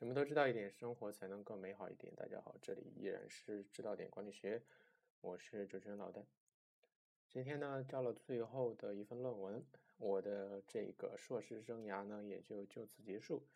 什么都知道一点，生活才能更美好一点。大家好，这里依然是知道点管理学，我是主持人老戴。今天呢，交了最后的一份论文，我的这个硕士生涯呢，也就就此结束。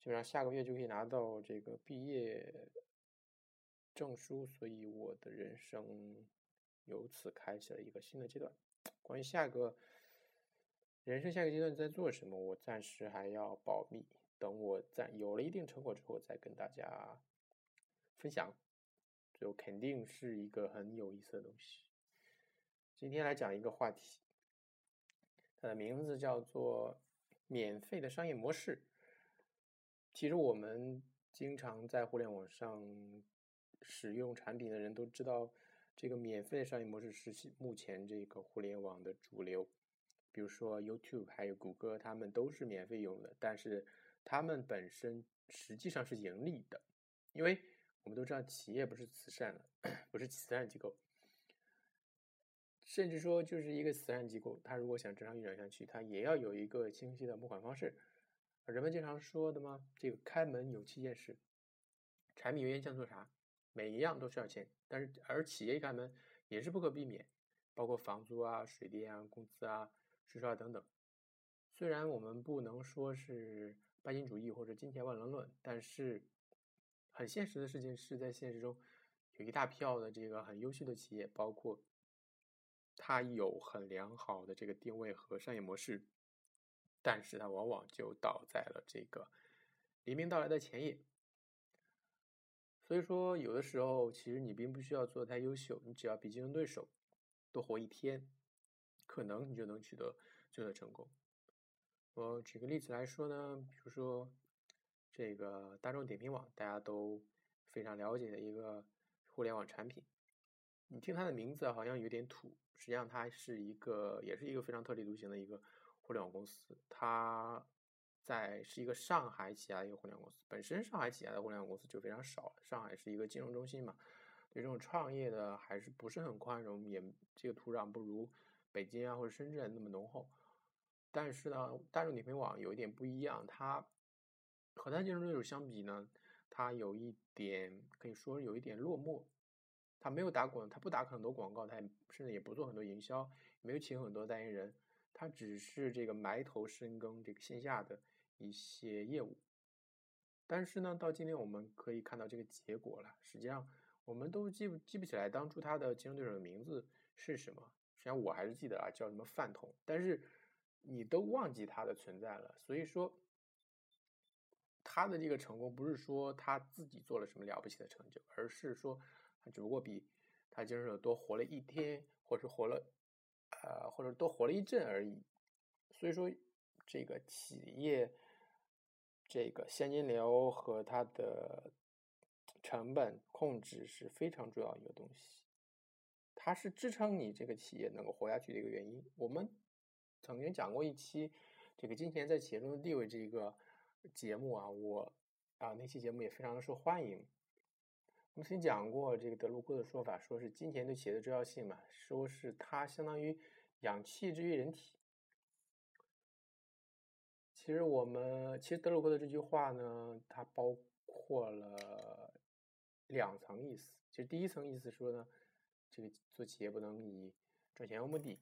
基本上下个月就可以拿到这个毕业证书，所以我的人生由此开启了一个新的阶段。关于下个人生下个阶段在做什么，我暂时还要保密。等我在有了一定成果之后，再跟大家分享，就肯定是一个很有意思的东西。今天来讲一个话题，它的名字叫做“免费的商业模式”。其实我们经常在互联网上使用产品的人都知道，这个免费的商业模式是目前这个互联网的主流。比如说 YouTube 还有谷歌，他们都是免费用的，但是。他们本身实际上是盈利的，因为我们都知道企业不是慈善的，不是慈善机构，甚至说就是一个慈善机构，它如果想正常运转下去，它也要有一个清晰的募款方式。人们经常说的嘛，这个开门有七件事，柴米油盐酱醋茶，每一样都需要钱，但是而企业一开门也是不可避免，包括房租啊、水电啊、工资啊、税收啊等等。虽然我们不能说是。拜金主义或者金钱万能论，但是很现实的事情是在现实中有一大票的这个很优秀的企业，包括它有很良好的这个定位和商业模式，但是它往往就倒在了这个黎明到来的前夜。所以说，有的时候其实你并不需要做的太优秀，你只要比竞争对手多活一天，可能你就能取得就得成功。我举个例子来说呢，比如说这个大众点评网，大家都非常了解的一个互联网产品。你听它的名字好像有点土，实际上它是一个，也是一个非常特立独行的一个互联网公司。它在是一个上海起家的一个互联网公司。本身上海起家的互联网公司就非常少，上海是一个金融中心嘛，对这种创业的还是不是很宽容，也这个土壤不如北京啊或者深圳那么浓厚。但是呢，大众点评网有一点不一样，它和它竞争对手相比呢，它有一点可以说有一点落寞。它没有打广，它不打很多广告，它甚至也不做很多营销，没有请很多代言人，它只是这个埋头深耕这个线下的一些业务。但是呢，到今天我们可以看到这个结果了。实际上，我们都记不记不起来当初它的竞争对手的名字是什么？实际上我还是记得啊，叫什么饭桶。但是。你都忘记它的存在了，所以说，他的这个成功不是说他自己做了什么了不起的成就，而是说他只不过比他竞争者多活了一天，或者活了，呃，或者多活了一阵而已。所以说，这个企业这个现金流和它的成本控制是非常重要一个东西，它是支撑你这个企业能够活下去的一个原因。我们。曾经讲过一期这个金钱在企业中的地位这一个节目啊，我啊那期节目也非常的受欢迎。我们曾经讲过这个德鲁克的说法，说是金钱对企业的重要性嘛，说是它相当于氧气之于人体。其实我们其实德鲁克的这句话呢，它包括了两层意思。其实第一层意思说呢，这个做企业不能以赚钱为目的。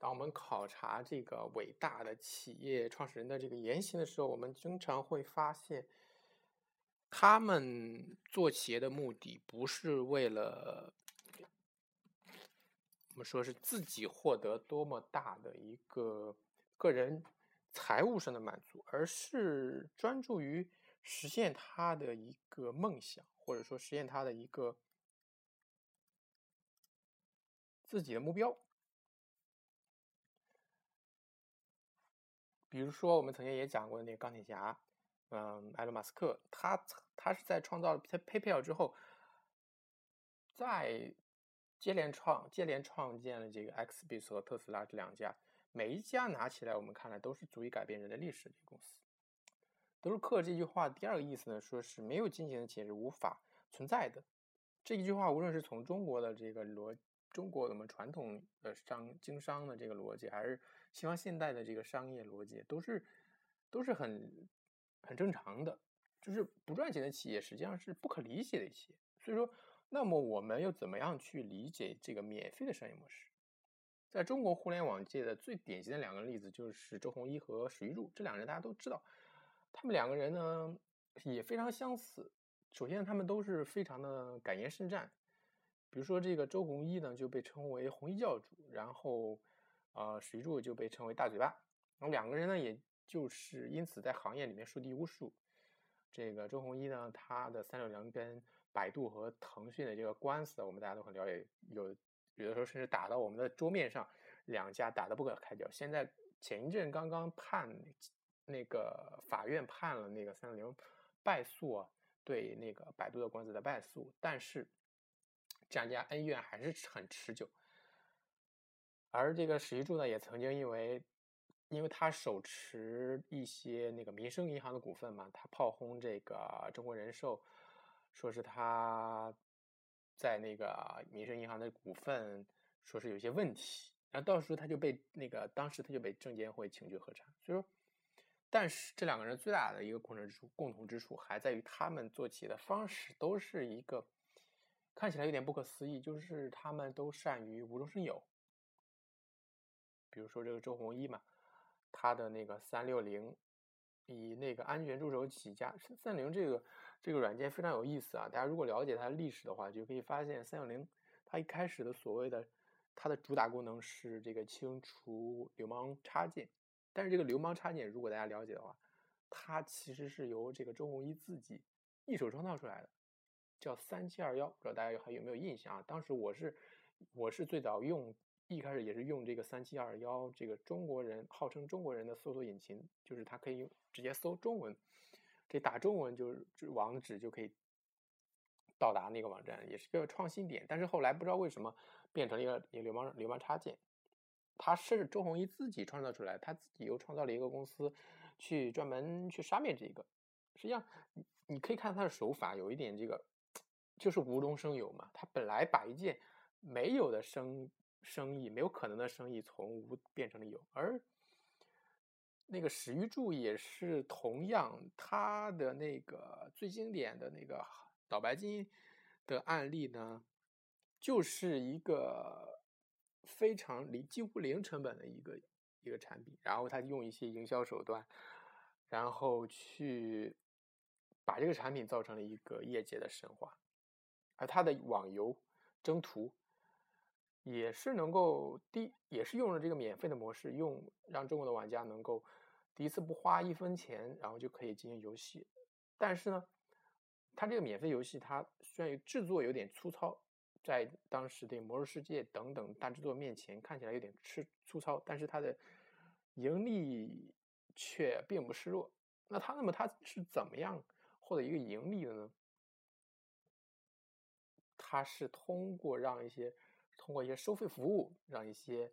当我们考察这个伟大的企业创始人的这个言行的时候，我们经常会发现，他们做企业的目的不是为了我们说是自己获得多么大的一个个人财务上的满足，而是专注于实现他的一个梦想，或者说实现他的一个自己的目标。比如说，我们曾经也讲过那个钢铁侠，嗯，埃隆·马斯克，他他是在创造了 PayPal 之后，在接连创接连创建了这个 X b 和特斯拉这两家，每一家拿起来，我们看来都是足以改变人类历史的公司。德鲁克这句话第二个意思呢，说是没有金钱的企业是无法存在的。这一句话，无论是从中国的这个逻，中国我们传统的商经商的这个逻辑，还是西方现代的这个商业逻辑都是都是很很正常的。就是不赚钱的企业实际上是不可理解的企业。所以说，那么我们又怎么样去理解这个免费的商业模式？在中国互联网界的最典型的两个例子就是周鸿祎和史玉柱，这两个人大家都知道，他们两个人呢也非常相似。首先，他们都是非常的敢言慎战。比如说，这个周鸿祎呢就被称为“红衣教主”，然后，呃，史玉柱就被称为“大嘴巴”。然后两个人呢，也就是因此在行业里面树敌无数。这个周鸿祎呢，他的三六零跟百度和腾讯的这个官司，我们大家都很了解，有有的时候甚至打到我们的桌面上，两家打得不可开交。现在前一阵刚刚判那个法院判了那个三六零败诉啊。对那个百度的官司的败诉，但是这两家恩怨还是很持久。而这个史玉柱呢，也曾经因为因为他手持一些那个民生银行的股份嘛，他炮轰这个中国人寿，说是他在那个民生银行的股份说是有些问题，然后到时候他就被那个当时他就被证监会请去核查，所以说。但是这两个人最大的一个共同之处，共同之处还在于他们做企业的方式都是一个看起来有点不可思议，就是他们都善于无中生有。比如说这个周鸿祎嘛，他的那个三六零以那个安全助手起家，三六零这个这个软件非常有意思啊！大家如果了解它的历史的话，就可以发现三六零它一开始的所谓的它的主打功能是这个清除流氓插件。但是这个流氓插件，如果大家了解的话，它其实是由这个周鸿祎自己一手创造出来的，叫三七二幺，不知道大家还有没有印象啊？当时我是我是最早用，一开始也是用这个三七二幺，这个中国人号称中国人的搜索引擎，就是它可以用直接搜中文，这打中文就是网址就可以到达那个网站，也是个创新点。但是后来不知道为什么变成了一个流氓流氓插件。他是周鸿祎自己创造出来，他自己又创造了一个公司，去专门去杀灭这个。实际上，你可以看他的手法有一点这个，就是无中生有嘛。他本来把一件没有的生生意、没有可能的生意从无变成了有，而那个史玉柱也是同样，他的那个最经典的那个倒白金的案例呢，就是一个。非常零几乎零成本的一个一个产品，然后他用一些营销手段，然后去把这个产品造成了一个业界的神话，而他的网游征途也是能够第也是用了这个免费的模式，用让中国的玩家能够第一次不花一分钱，然后就可以进行游戏。但是呢，它这个免费游戏它虽然制作有点粗糙。在当时的《魔兽世界》等等大制作面前，看起来有点吃粗糙，但是它的盈利却并不示弱。那它那么它是怎么样获得一个盈利的呢？它是通过让一些通过一些收费服务，让一些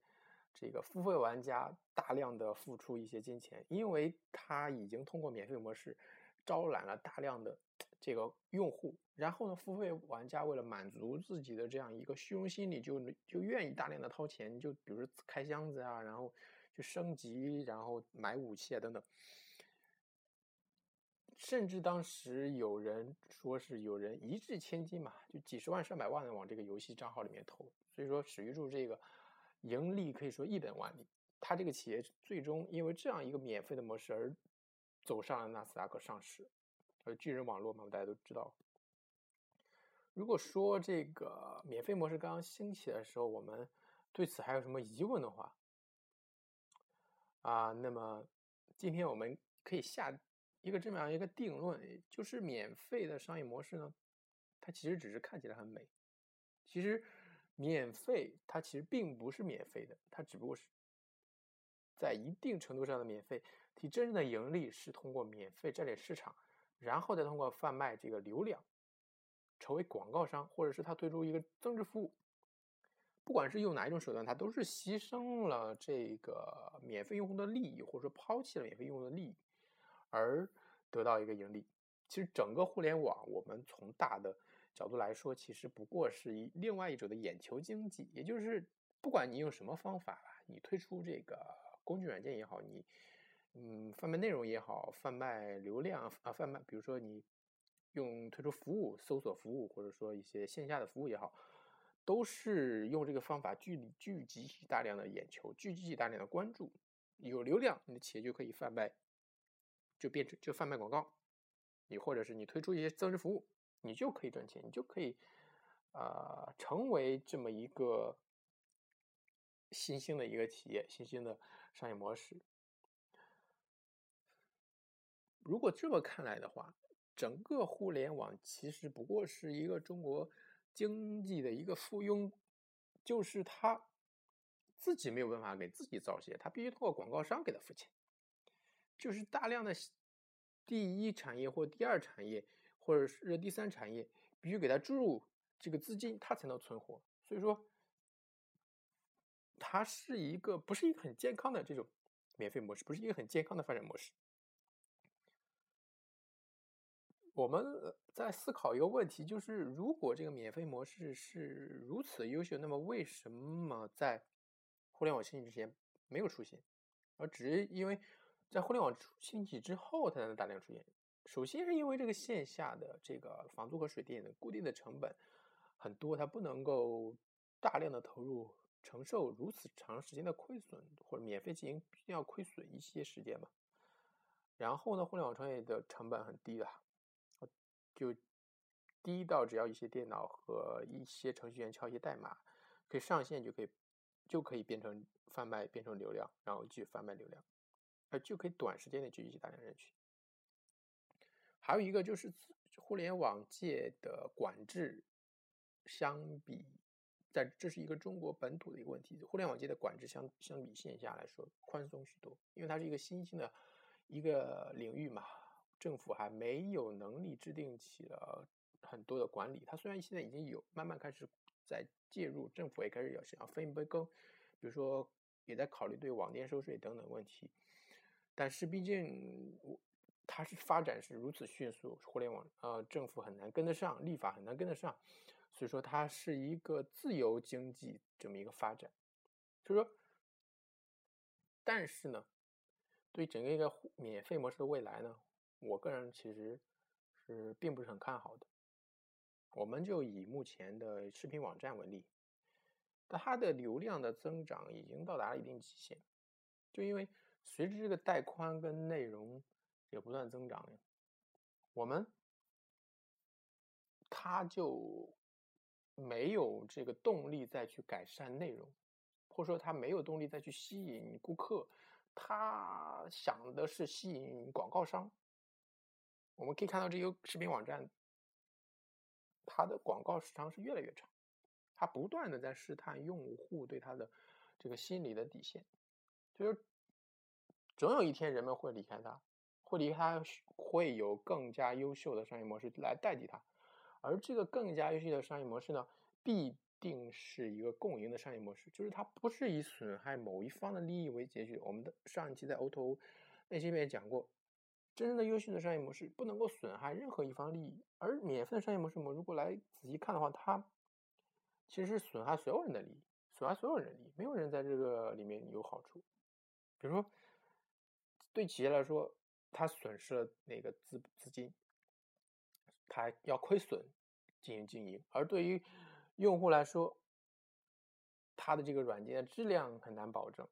这个付费玩家大量的付出一些金钱，因为它已经通过免费模式招揽了大量的。这个用户，然后呢，付费玩家为了满足自己的这样一个虚荣心理，就就愿意大量的掏钱，就比如开箱子啊，然后去升级，然后买武器啊等等。甚至当时有人说是有人一掷千金嘛，就几十万上百万的往这个游戏账号里面投。所以说史玉柱这个盈利可以说一本万利。他这个企业最终因为这样一个免费的模式而走上了纳斯达克上市。而巨人网络嘛，大家都知道。如果说这个免费模式刚刚兴起的时候，我们对此还有什么疑问的话，啊，那么今天我们可以下一个这么样一个定论，就是免费的商业模式呢，它其实只是看起来很美，其实免费它其实并不是免费的，它只不过是在一定程度上的免费，其真正的盈利是通过免费占领市场。然后再通过贩卖这个流量，成为广告商，或者是他推出一个增值服务，不管是用哪一种手段，他都是牺牲了这个免费用户的利益，或者说抛弃了免费用户的利益，而得到一个盈利。其实整个互联网，我们从大的角度来说，其实不过是一另外一种的眼球经济，也就是不管你用什么方法，你推出这个工具软件也好，你嗯，贩卖内容也好，贩卖流量啊，贩卖，比如说你用推出服务、搜索服务，或者说一些线下的服务也好，都是用这个方法聚聚集起大量的眼球，聚集起大量的关注，有流量，你的企业就可以贩卖，就变成就贩卖广告，你或者是你推出一些增值服务，你就可以赚钱，你就可以啊成为这么一个新兴的一个企业，新兴的商业模式。如果这么看来的话，整个互联网其实不过是一个中国经济的一个附庸，就是他自己没有办法给自己造血，他必须通过广告商给他付钱，就是大量的第一产业或第二产业或者是第三产业必须给它注入这个资金，它才能存活。所以说，它是一个不是一个很健康的这种免费模式，不是一个很健康的发展模式。我们在思考一个问题，就是如果这个免费模式是如此优秀，那么为什么在互联网兴起之前没有出现，而只是因为在互联网兴起之后它才能大量出现？首先是因为这个线下的这个房租和水电的固定的成本很多，它不能够大量的投入承受如此长时间的亏损，或者免费经营必定要亏损一些时间嘛。然后呢，互联网创业的成本很低的。就低到只要一些电脑和一些程序员敲一些代码，可以上线就可以就可以变成贩卖变成流量，然后继续贩卖流量，呃就可以短时间内聚集大量人群。还有一个就是互联网界的管制，相比在这是一个中国本土的一个问题，互联网界的管制相相比线下来说宽松许多，因为它是一个新兴的一个领域嘛。政府还没有能力制定起了很多的管理，它虽然现在已经有慢慢开始在介入，政府也开始要想要分一杯羹，比如说也在考虑对网店收税等等问题，但是毕竟它是发展是如此迅速，互联网呃政府很难跟得上，立法很难跟得上，所以说它是一个自由经济这么一个发展，所以说，但是呢，对整个一个免费模式的未来呢？我个人其实是并不是很看好的。我们就以目前的视频网站为例，它的流量的增长已经到达了一定极限，就因为随着这个带宽跟内容也不断增长，我们它就没有这个动力再去改善内容，或者说它没有动力再去吸引顾客，它想的是吸引广告商。我们可以看到，这个视频网站，它的广告时长是越来越长，它不断的在试探用户对它的这个心理的底线，就是总有一天人们会离开它，会离开，会有更加优秀的商业模式来代替它，而这个更加优秀的商业模式呢，必定是一个共赢的商业模式，就是它不是以损害某一方的利益为结局。我们的上一期在 O2O 那些也讲过。真正的优秀的商业模式不能够损害任何一方利益，而免费的商业模式，我们如果来仔细看的话，它其实是损害所有人的利益，损害所有人利益，没有人在这个里面有好处。比如说，对企业来说，它损失了那个资资金，它要亏损进行经营；而对于用户来说，它的这个软件的质量很难保证，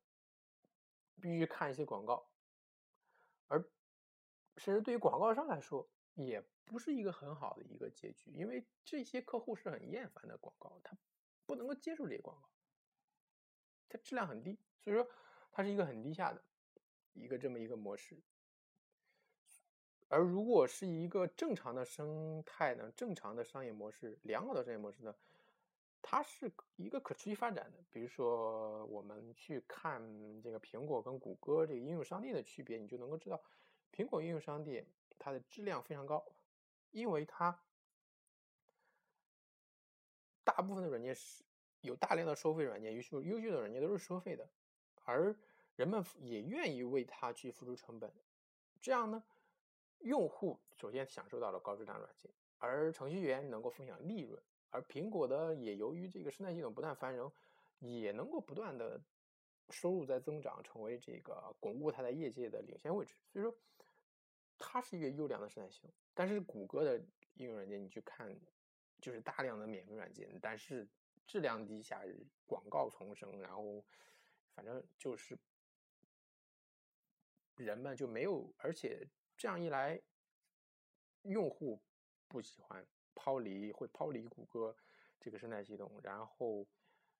必须看一些广告，而。甚至对于广告商来说，也不是一个很好的一个结局，因为这些客户是很厌烦的广告，他不能够接受这些广告，它质量很低，所以说它是一个很低下的一个这么一个模式。而如果是一个正常的生态呢，正常的商业模式，良好的商业模式呢，它是一个可持续发展的。比如说，我们去看这个苹果跟谷歌这个应用商店的区别，你就能够知道。苹果应用商店它的质量非常高，因为它大部分的软件是有大量的收费软件，优秀优秀的软件都是收费的，而人们也愿意为它去付出成本。这样呢，用户首先享受到了高质量软件，而程序员能够分享利润，而苹果的也由于这个生态系统不断繁荣，也能够不断的收入在增长，成为这个巩固它在业界的领先位置。所以说，它是一个优良的生态系统。但是谷歌的应用软件，你去看，就是大量的免费软件，但是质量低下，广告丛生，然后反正就是人们就没有，而且这样一来，用户不喜欢抛离，会抛离谷歌这个生态系统，然后。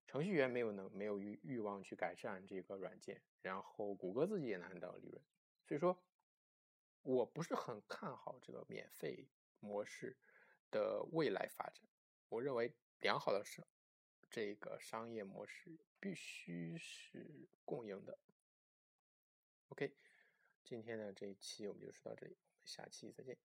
程序员没有能没有欲欲望去改善这个软件，然后谷歌自己也难得到利润，所以说，我不是很看好这个免费模式的未来发展。我认为良好的商这个商业模式必须是共赢的。OK，今天的这一期我们就说到这里，我们下期再见。